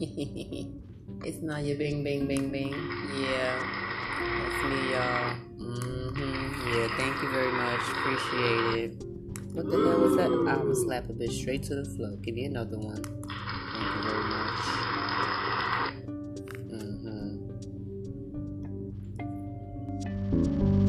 it's not your bing bing bing bing. Yeah, that's me, y'all. Mm-hmm. Yeah, thank you very much. Appreciate it. What the hell was that? I will slap a bitch straight to the floor. Give me another one. Thank you very much. Mm-hmm.